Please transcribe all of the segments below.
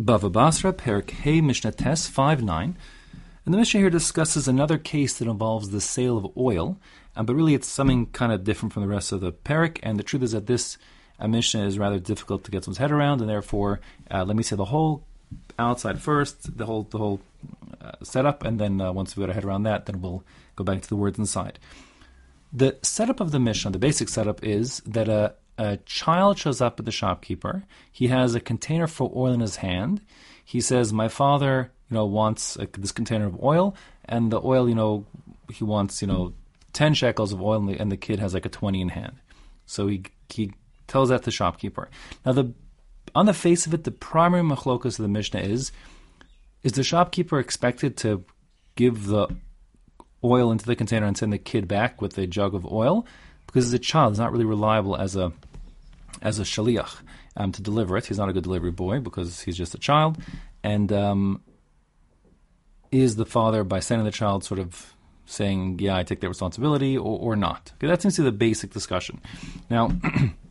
Bava Basra, Perek Hey Mishnah Tes 5 9. And the Mishnah here discusses another case that involves the sale of oil, um, but really it's something kind of different from the rest of the Perek. And the truth is that this uh, Mishnah is rather difficult to get someone's head around, and therefore, uh, let me say the whole outside first, the whole the whole uh, setup, and then uh, once we got our head around that, then we'll go back to the words inside. The setup of the Mishnah, the basic setup, is that a a child shows up at the shopkeeper. He has a container for oil in his hand. He says, "My father, you know, wants a, this container of oil, and the oil, you know, he wants, you know, ten shekels of oil, and the, and the kid has like a twenty in hand." So he he tells that to the shopkeeper. Now, the on the face of it, the primary machlokas of the Mishnah is: is the shopkeeper expected to give the oil into the container and send the kid back with a jug of oil? Because as a child, he's not really reliable as a as a shaliach um, to deliver it. He's not a good delivery boy because he's just a child, and um, is the father by sending the child sort of saying, "Yeah, I take that responsibility," or, or not? Okay, that seems to be the basic discussion. Now.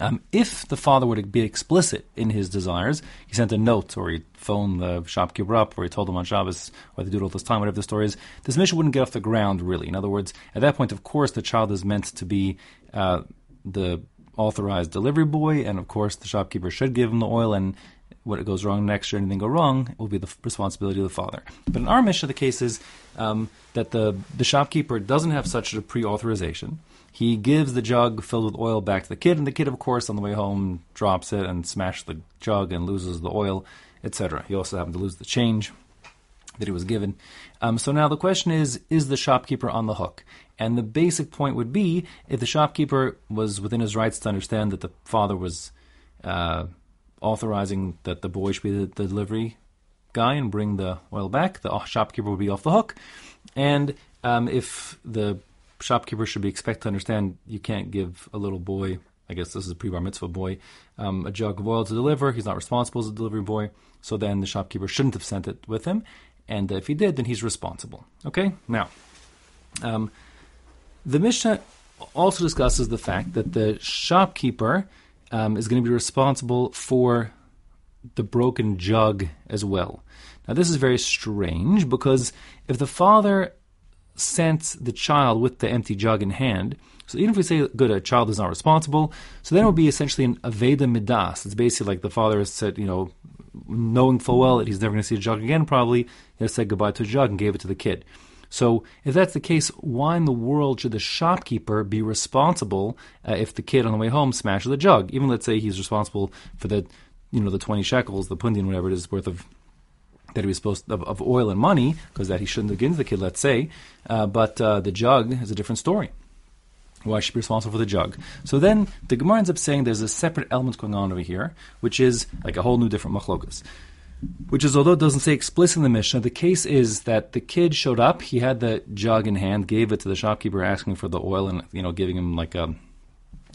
Um, if the father to be explicit in his desires, he sent a note or he phoned the shopkeeper up or he told him on Shabbos or they do it all this time, whatever the story is, this Mishnah wouldn't get off the ground really. In other words, at that point, of course, the child is meant to be uh, the authorized delivery boy, and of course, the shopkeeper should give him the oil and what goes wrong next year, anything go wrong, will be the responsibility of the father. But in our Mishnah, the case is um, that the, the shopkeeper doesn't have such a pre authorization. He gives the jug filled with oil back to the kid, and the kid, of course, on the way home, drops it and smashes the jug and loses the oil, etc. He also happened to lose the change that he was given. Um, so now the question is is the shopkeeper on the hook? And the basic point would be if the shopkeeper was within his rights to understand that the father was uh, authorizing that the boy should be the, the, delivery guy and bring the oil back, the shopkeeper would be off the hook. And um, if the shopkeeper should be expected to understand you can't give a little boy, I guess this is a pre bar mitzvah boy, um, a jug of oil to deliver. He's not responsible as a delivery boy. So then the shopkeeper shouldn't have sent it with him. And if he did, then he's responsible. Okay? Now, um, the Mishnah also discusses the fact that the shopkeeper um, is going to be responsible for the broken jug as well. Now, this is very strange because if the father sent the child with the empty jug in hand. So even if we say, good, a child is not responsible, so then it would be essentially an aveda midas. It's basically like the father has said, you know, knowing full well that he's never going to see a jug again, probably, he said goodbye to a jug and gave it to the kid. So if that's the case, why in the world should the shopkeeper be responsible uh, if the kid on the way home smashes the jug? Even let's say he's responsible for the, you know, the 20 shekels, the pundian, whatever it is, worth of that he was supposed of, of oil and money because that he shouldn't have given the kid, let's say. Uh, but uh, the jug is a different story. Why should be responsible for the jug? So then the Gemara ends up saying there's a separate element going on over here, which is like a whole new different machlokas. Which is, although it doesn't say explicitly in the Mishnah, the case is that the kid showed up, he had the jug in hand, gave it to the shopkeeper, asking for the oil, and you know, giving him like a, um,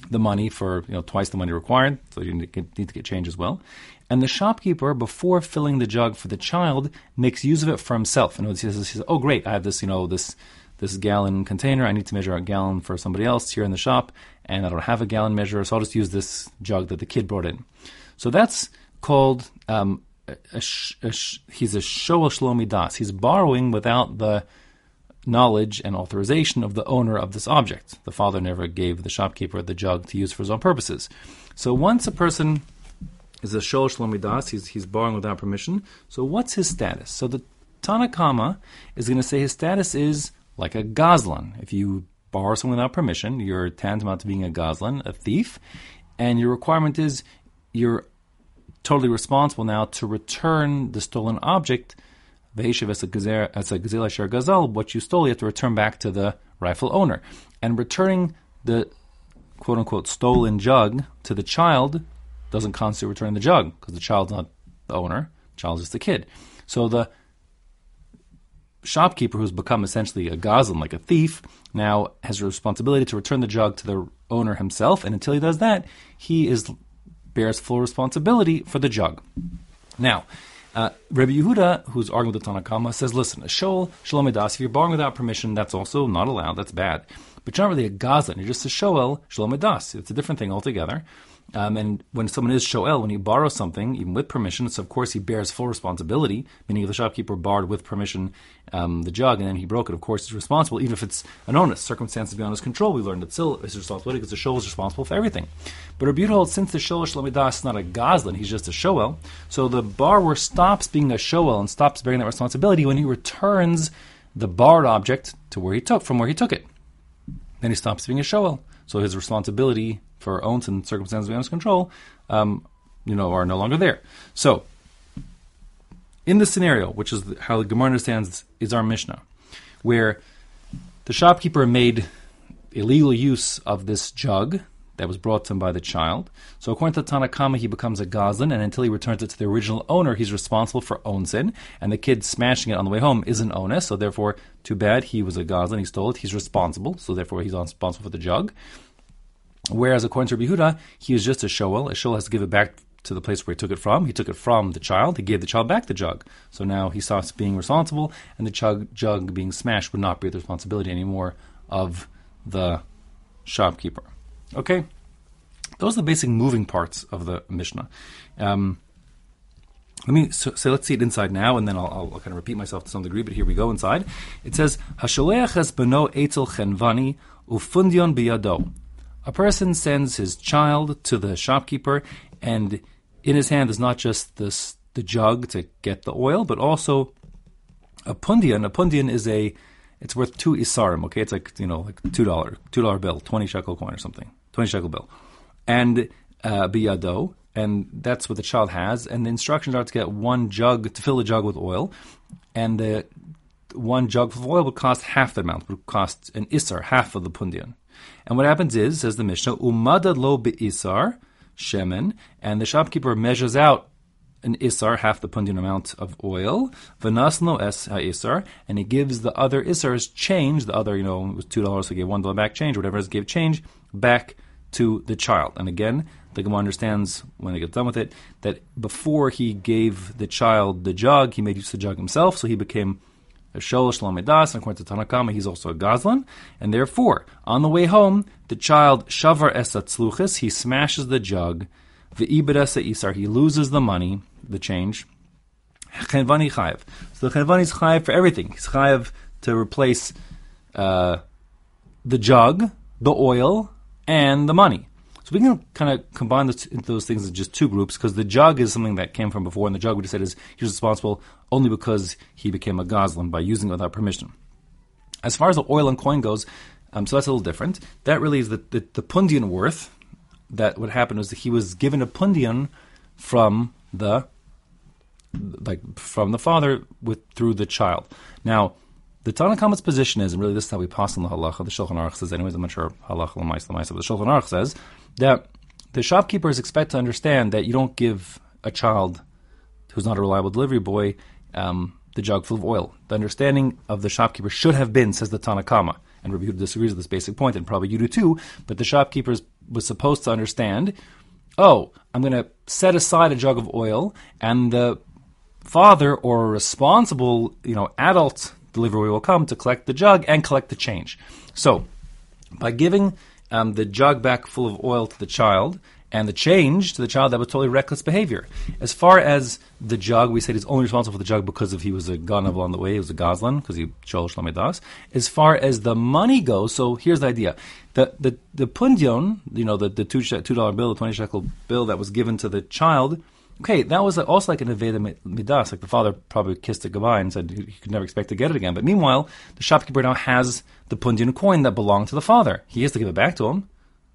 the money for you know twice the money required, so you need to get, change as well. And the shopkeeper, before filling the jug for the child, makes use of it for himself. And he says, he says, "Oh, great! I have this, you know, this this gallon container. I need to measure a gallon for somebody else here in the shop, and I don't have a gallon measure, so I'll just use this jug that the kid brought in." So that's called um, a, a, a, he's a shoel shlomi das. He's borrowing without the knowledge and authorization of the owner of this object. The father never gave the shopkeeper the jug to use for his own purposes. So once a person is a shol shlomidas. He's he's borrowing without permission. So what's his status? So the Tanakama is going to say his status is like a gazlan. If you borrow something without permission, you're tantamount to being a gazlan, a thief, and your requirement is you're totally responsible now to return the stolen object. As a gazela shar gazal, what you stole, you have to return back to the rightful owner. And returning the quote unquote stolen jug to the child doesn't constitute returning the jug because the child's not the owner, the child is just the kid. So the shopkeeper who's become essentially a gazlan, like a thief, now has a responsibility to return the jug to the owner himself, and until he does that, he is bears full responsibility for the jug. Now, uh, Rabbi Yehuda, who's arguing with the Tanakama, says, listen, a shol, shalom edas, if you're borrowing without permission, that's also not allowed, that's bad. But you're not really a gazlan, you're just a shoel, shalom edas. It's a different thing altogether. Um, and when someone is shoel, when he borrows something, even with permission, so of course he bears full responsibility. Meaning, if the shopkeeper borrowed with permission um, the jug and then he broke it, of course he's responsible, even if it's an onus, circumstances beyond his control. We learned that still his responsibility because the shoel is responsible for everything. But Rabbi holds since the shoel is not a gazlan, he's just a shoel. So the borrower stops being a shoel and stops bearing that responsibility when he returns the borrowed object to where he took from where he took it. Then he stops being a shoel. So his responsibility for owns and circumstances beyond his control, um, you know, are no longer there. So, in this scenario, which is how the Gemara understands is our Mishnah, where the shopkeeper made illegal use of this jug that was brought to him by the child. So according to Tanakama, he becomes a gazlan, and until he returns it to the original owner, he's responsible for onsin. And the kid smashing it on the way home is an onus, so therefore, too bad, he was a gazlan, he stole it, he's responsible, so therefore he's responsible for the jug. Whereas according to Rabbi he is just a shoel. A shoel has to give it back to the place where he took it from. He took it from the child. He gave the child back the jug. So now he stops being responsible, and the jug, jug being smashed would not be the responsibility anymore of the shopkeeper. Okay? Those are the basic moving parts of the Mishnah. Um, let me so, so, let's see it inside now, and then I'll, I'll, kind of repeat myself to some degree. But here we go inside. It says Hasholeach es beno etzel chenvani ufundion biyado. A person sends his child to the shopkeeper, and in his hand is not just this, the jug to get the oil, but also a pundian. A pundian is a it's worth two isarim. Okay, it's like you know like two dollar two dollar bill, twenty shekel coin or something, twenty shekel bill, and uh, biyado, and that's what the child has. And the instructions are to get one jug to fill a jug with oil, and the one jug of oil would cost half the amount. Would cost an isar, half of the pundian. And what happens is, says the Mishnah, umada lo be'isar shemen, and the shopkeeper measures out an isar, half the pundian amount of oil, v'nasno es ha'isar, and he gives the other isars change, the other, you know, it was two dollars, so he gave one dollar back change, whatever it is, gave change back to the child. And again, the Gemara understands when they get done with it that before he gave the child the jug, he made use of the jug himself, so he became a Shol Shlomidas, and according to Tanakama, he's also a Gazlan. And therefore, on the way home, the child Shavar Esat he smashes the jug, Ve'ibed Isar, he loses the money, the change. Chenvani Chayev. So the Chenvani is Chayev for everything. He's Chayev to replace uh, the jug, the oil, and the money. So we can kind of combine those, those things into just two groups because the jug is something that came from before, and the jug we just said is he's responsible only because he became a gazlan by using it without permission. As far as the oil and coin goes, um, so that's a little different. That really is the, the, the pundian worth. That what happened was that he was given a pundian from the like from the father with through the child. Now, the Tanakhama's position is, and really this is how we pass on the halacha. The Shulchan Aruch says, anyways, I'm not sure halacha l'mais l'mais, but the Shulchan Aruch says that the shopkeepers expect to understand that you don't give a child who's not a reliable delivery boy um, the jug full of oil. The understanding of the shopkeeper should have been, says the Tanakama, and Rabbi Yehuda disagrees with this basic point, and probably you do too, but the shopkeeper was supposed to understand, oh, I'm going to set aside a jug of oil, and the father or responsible, you know, adult delivery will come to collect the jug and collect the change. So, by giving um, the jug back full of oil to the child and the change to the child, that was totally reckless behavior. As far as the jug, we said he's only responsible for the jug because if he was a ganav along the way, he was a gazlan, because he chose shlomidas. As far as the money goes, so here's the idea. The the, the pundion, you know, the, the two, $2 bill, the 20 shekel bill that was given to the child, Okay, that was also like an Aveda Midas. Like the father probably kissed it goodbye and said he could never expect to get it again. But meanwhile, the shopkeeper now has the Pundian coin that belonged to the father. He has to give it back to him.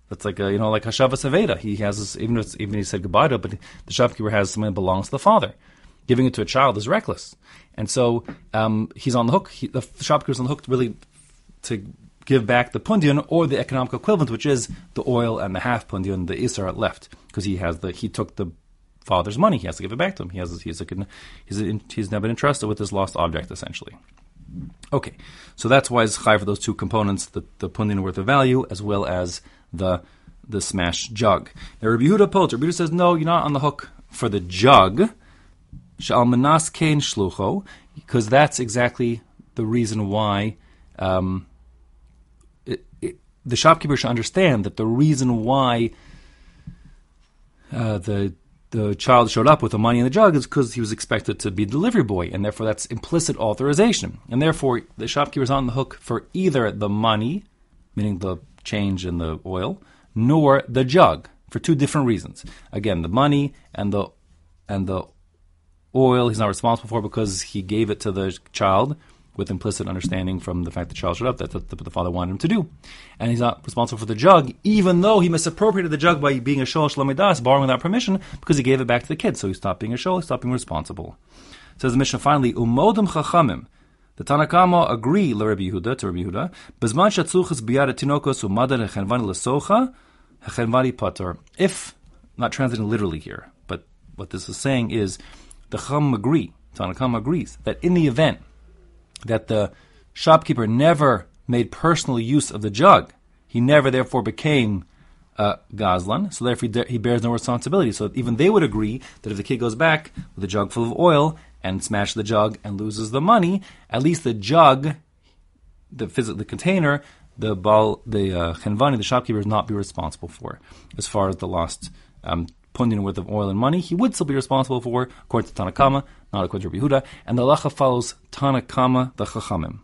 That's like a, you know, like Hashavas Aveda. He has this, even if even if he said goodbye to it, but the shopkeeper has something that belongs to the father. Giving it to a child is reckless. And so um, he's on the hook. He, the shopkeeper's on the hook to really to give back the pundian or the economic equivalent, which is the oil and the half pundian, the isar left, because he has the he took the father's money. He has to give it back to him. He has he's a, he's, a, he's now been entrusted with this lost object essentially. Okay, so that's why it's high for those two components: the the worth of value as well as the the smashed jug. Now Rabbi Yehuda Pot, Rabbi Yehuda says no, you're not on the hook for the jug. Shal manas kain shlucho, because that's exactly the reason why. Um, the shopkeeper should understand that the reason why uh, the the child showed up with the money in the jug is because he was expected to be delivery boy, and therefore that's implicit authorization. And therefore, the shopkeeper is on the hook for either the money, meaning the change in the oil, nor the jug for two different reasons. Again, the money and the and the oil he's not responsible for because he gave it to the child with implicit understanding from the fact the child showed up that the father wanted him to do. And he's not responsible for the jug, even though he misappropriated the jug by being a shol shlamidas, borrowing without permission, because he gave it back to the kid. So he stopped being a shol, he stopped being responsible. Says the Mishnah finally, umodim chachamim. The Tanakama agree Rabbi Yehuda to Rabbi Yehuda. Bezman shatzuchas biyad tinokos umadar hechenvani lesocha hechenvani pater. If not translating literally here, but what this is saying is the Chum agree. Tanakama agrees that in the event that the shopkeeper never made personal use of the jug. He never, therefore, became uh, Gazlan, so therefore he bears no responsibility. So even they would agree that if the kid goes back with a jug full of oil and smashes the jug and loses the money, at least the jug, the physical, the container, the ball, the uh, chenvani, the shopkeeper, is not be responsible for as far as the lost um, pundin worth of oil and money, he would still be responsible for, according to Tanakama, not according to Rabbi Yehuda, and the halacha follows Tanakama, the Chachamim.